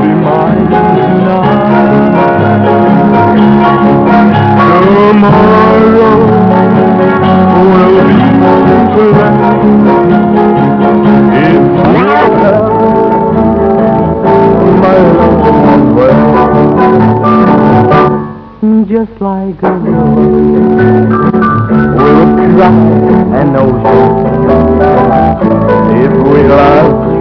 be mine tonight. Tomorrow will be if have my love. Just like a rose will cry an ocean if we love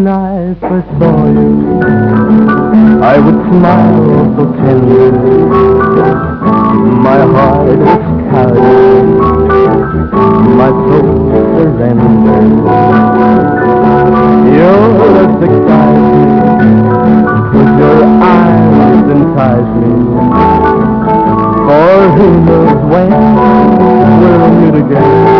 When I first saw you, I would smile so tenderly. My heart was carried, my soul surrendered. Your lips excite me, with your eyes entice me. For who knows when we'll meet again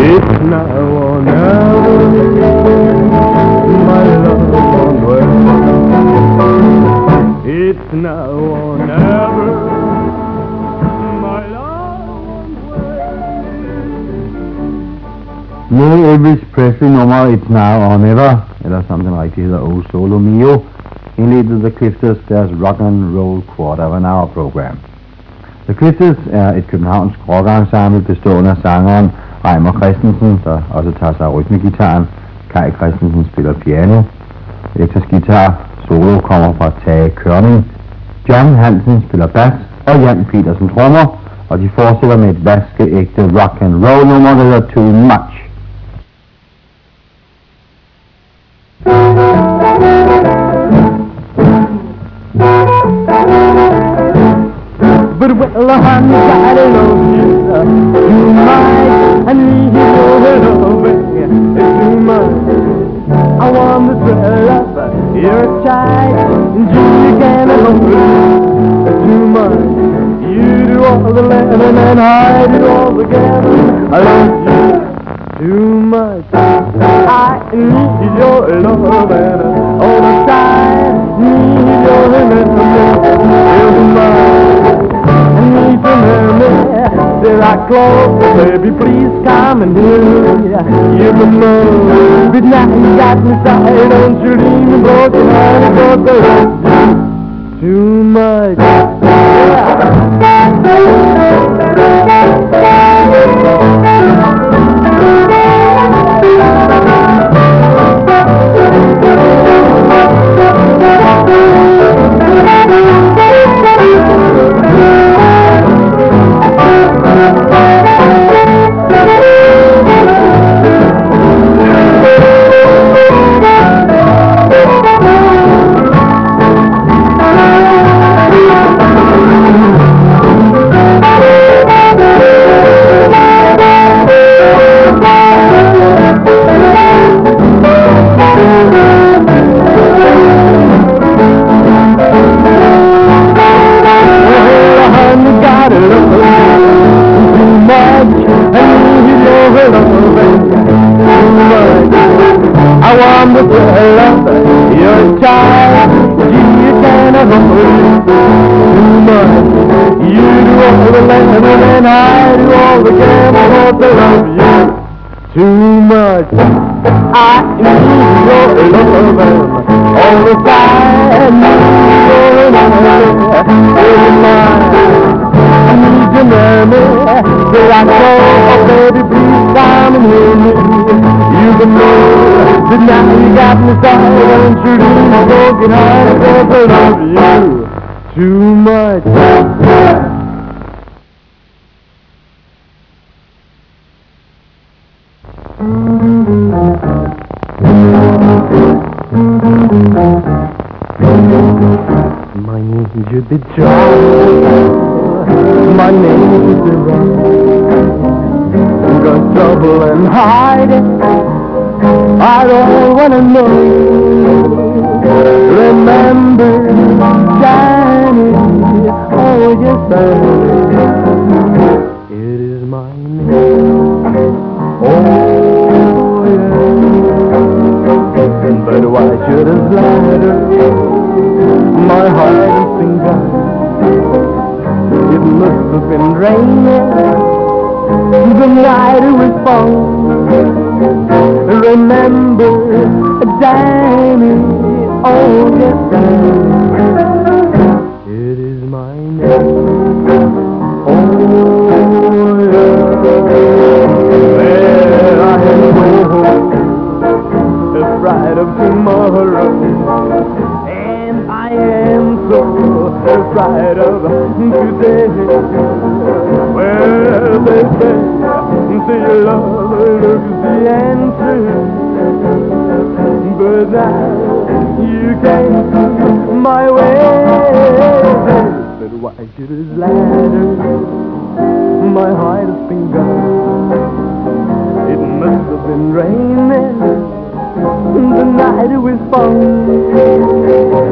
It's now or never. My love won't wait. It's now or never. My love. Med Elvis Presley nummer It's Now or Never, eller som den rigtig hedder Oh Solo Mio, indledte The Clifters deres rock and roll quarter of an hour program. The Clifters er et københavnsk rockensemble bestående af sangeren Reimer Christensen, der også tager sig af rytmegitaren. Kai Christensen spiller piano. Elektrisk guitar solo kommer fra Tage Kørning. John Hansen spiller bass, og Jan Petersen trommer, og de fortsætter med et vaskeægte rock and roll nummer, der hedder Too Much. But well, honey, I don't you. uh, I need you over It's too much. I want to thrill up. You're a child, and you can alone. It's too much. You do all the loving, and I do all the giving. I love you too much. I need your love, and all the clothes. Oh, baby, please come and hurry. You know, Good night, you got me tired. Don't you leave me broken hearted. But there is too much. Yeah. Too much. I need your loving all the time. You're mine. I need your money. Say I call, oh baby, please come and hear me. You can know that now you got me started. Won't my broken heart? Cause I love you too much. My name should be John. My name is be Ron. Got trouble and hiding. I don't wanna know. Remember, Danny. Oh yes, Danny. Danny. It is my name. Oh yeah. Well, I am so afraid of tomorrow. And I am so afraid of today. Well, they say, your love looks the answer. But now you see my way. But why should it ladder? My heart has been gone. It must have been raining the night it was born.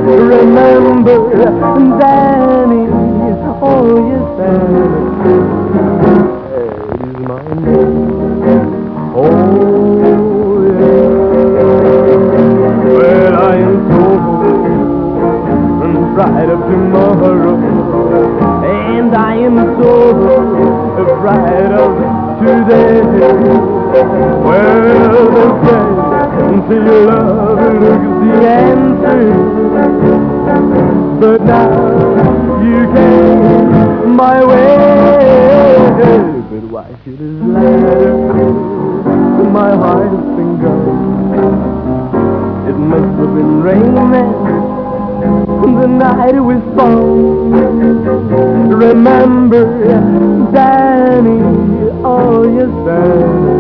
Remember, Danny, oh yes, Danny. Tomorrow, and I am so afraid of today. Well, they say to your love looks the answer. But now you came my way. But why should it ladder? My heart has been gone. It must have been raining the night was born. Remember, Danny, oh yes, Danny.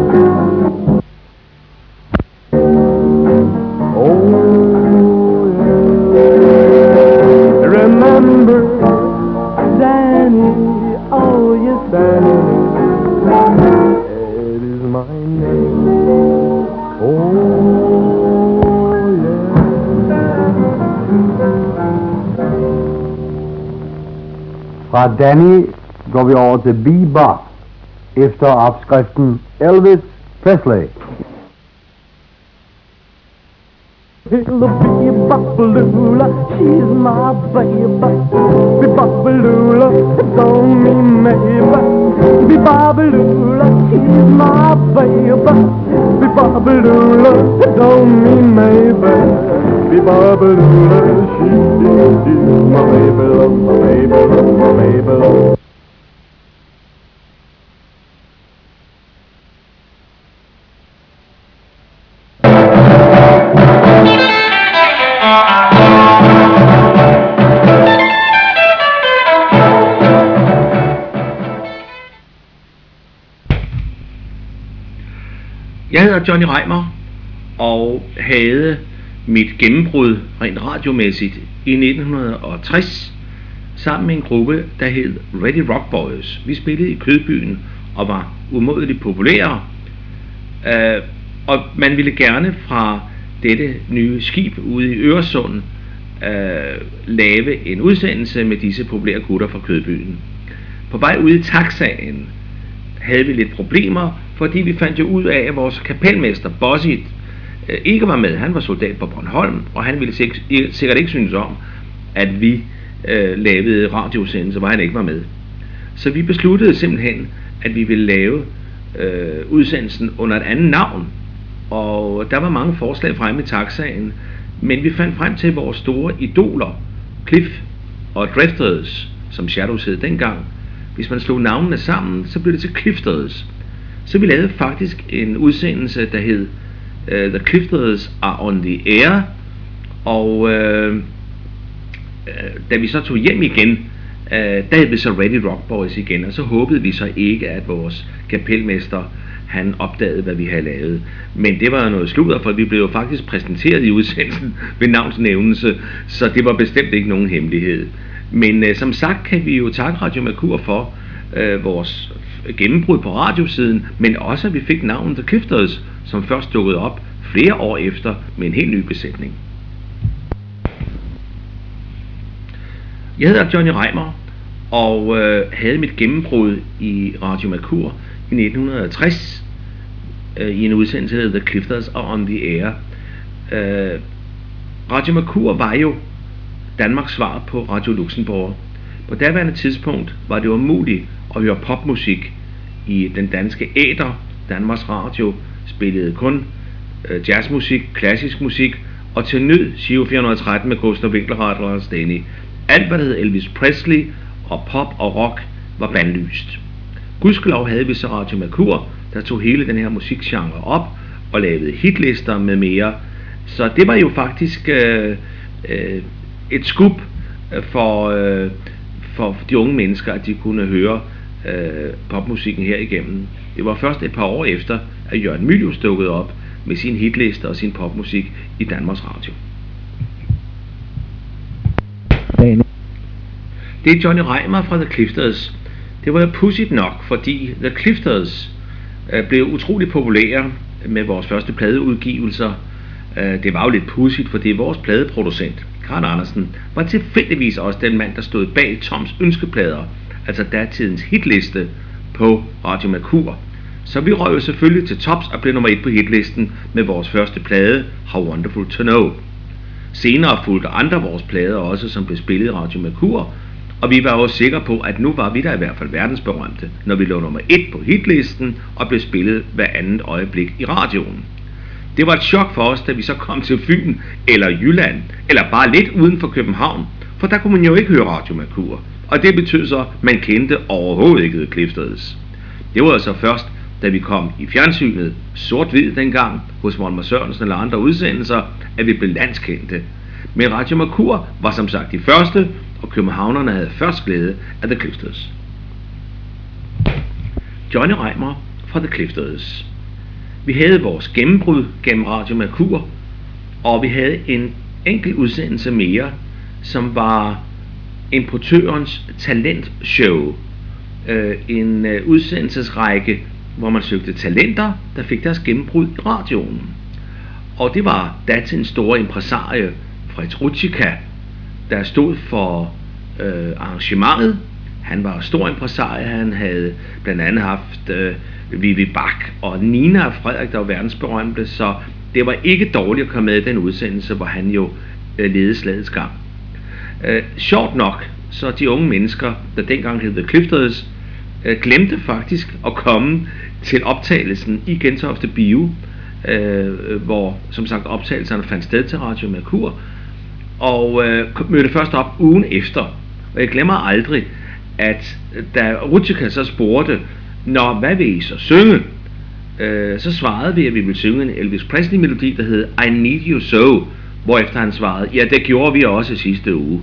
Fra Danny går vi over til Bebop efter opskriften Elvis Presley. Little bee bopalula, she's my baby. Be bopalula, don't mean maybe. Be bopalula, she's my baby. Be bopalula, don't mean maybe. Be bopalula, she is my baby, my baby, my baby, Jeg hedder Johnny Reimer og havde mit gennembrud rent radiomæssigt i 1960 sammen med en gruppe, der hed Ready Rock Boys. Vi spillede i Kødbyen og var umådeligt populære. Uh, og man ville gerne fra dette nye skib ude i Øresund uh, lave en udsendelse med disse populære gutter fra Kødbyen. På vej ud i taxaen havde vi lidt problemer, fordi vi fandt jo ud af, at vores kapelmester, Bossit, øh, ikke var med. Han var soldat på Bornholm, og han ville sikkert ikke synes om, at vi øh, lavede radiosendelser, hvor han ikke var med. Så vi besluttede simpelthen, at vi ville lave øh, udsendelsen under et andet navn. Og der var mange forslag fremme i taxaen, men vi fandt frem til vores store idoler, Cliff og Drifters, som Shadows hed dengang. Hvis man slog navnene sammen, så blev det til Clifters. Så vi lavede faktisk en udsendelse, der hed uh, The Clifters Are On The Air, og uh, da vi så tog hjem igen, uh, der havde vi så Ready Rock Boys igen, og så håbede vi så ikke, at vores kapelmester han opdagede, hvad vi havde lavet. Men det var noget sludder, for vi blev jo faktisk præsenteret i udsendelsen ved navnsnævnelse, så det var bestemt ikke nogen hemmelighed. Men uh, som sagt kan vi jo takke Radio Merkur for øh, vores gennembrud på radiosiden, men også at vi fik navnet The Clifters, som først dukkede op flere år efter med en helt ny besætning. Jeg hedder Johnny Reimer og øh, havde mit gennembrud i Radio Merkur i 1960 øh, i en udsendelse, der hedder The Clifters are on the Air. Øh, Radio Merkur var jo Danmarks svar på Radio Luxembourg. På daværende tidspunkt var det umuligt og høre popmusik i den danske æder. Danmarks Radio spillede kun øh, jazzmusik, klassisk musik og til nød Giro 413 med Gustav Winkelhardt og Steny. Alt hvad der hed Elvis Presley og pop og rock var bandlyst. Gudskelov havde vi så Radio Merkur, der tog hele den her musikgenre op og lavede hitlister med mere. Så det var jo faktisk øh, øh, et skub for, øh, for de unge mennesker, at de kunne høre øh, popmusikken her igennem. Det var først et par år efter, at Jørgen Mylius dukkede op med sin hitliste og sin popmusik i Danmarks Radio. Det er Johnny Reimer fra The Clifters. Det var jo pudsigt nok, fordi The Clifters øh, blev utrolig populære med vores første pladeudgivelser. Øh, det var jo lidt pudsigt, fordi vores pladeproducent, Karl Andersen, var tilfældigvis også den mand, der stod bag Toms ønskeplader, altså datidens hitliste på Radio Merkur. Så vi røg jo selvfølgelig til tops og blev nummer et på hitlisten med vores første plade, How Wonderful to Know. Senere fulgte andre vores plader også, som blev spillet i Radio Merkur, og vi var også sikre på, at nu var vi der i hvert fald verdensberømte, når vi lå nummer et på hitlisten og blev spillet hver andet øjeblik i radioen. Det var et chok for os, da vi så kom til Fyn eller Jylland, eller bare lidt uden for København, for der kunne man jo ikke høre Radio Merkur. Og det betød så, at man kendte overhovedet ikke The Clifters. Det var altså først, da vi kom i fjernsynet, sort-hvid dengang, hos Volmer Sørensen eller andre udsendelser, at vi blev landskendte. Men Radio Merkur var som sagt de første, og københavnerne havde først glæde af The Clifters. Johnny Reimer fra The Clifters. Vi havde vores gennembrud gennem Radio Merkur, og vi havde en enkelt udsendelse mere, som var importørens talentshow. Øh, en øh, udsendelsesrække, hvor man søgte talenter, der fik deres gennembrud i radioen. Og det var datidens store impresarie, Fritz Rutschika, der stod for øh, arrangementet. Han var stor impresarie, han havde blandt andet haft øh, Vivi Bak og Nina og Frederik, der var verdensberømte, så det var ikke dårligt at komme med i den udsendelse, hvor han jo øh, ledede slagets gang. Øh, sjovt nok, så de unge mennesker, der dengang hed The Clifters, øh, glemte faktisk at komme til optagelsen i Gentofte Bio, øh, hvor som sagt optagelserne fandt sted til Radio Merkur, og øh, mødte først op ugen efter. Og jeg glemmer aldrig, at øh, da Rutschika så spurgte, Nå, hvad vil I så synge? Øh, så svarede vi, at vi ville synge en Elvis Presley-melodi, der hed I Need You So, hvorefter han svarede, ja, det gjorde vi også sidste uge.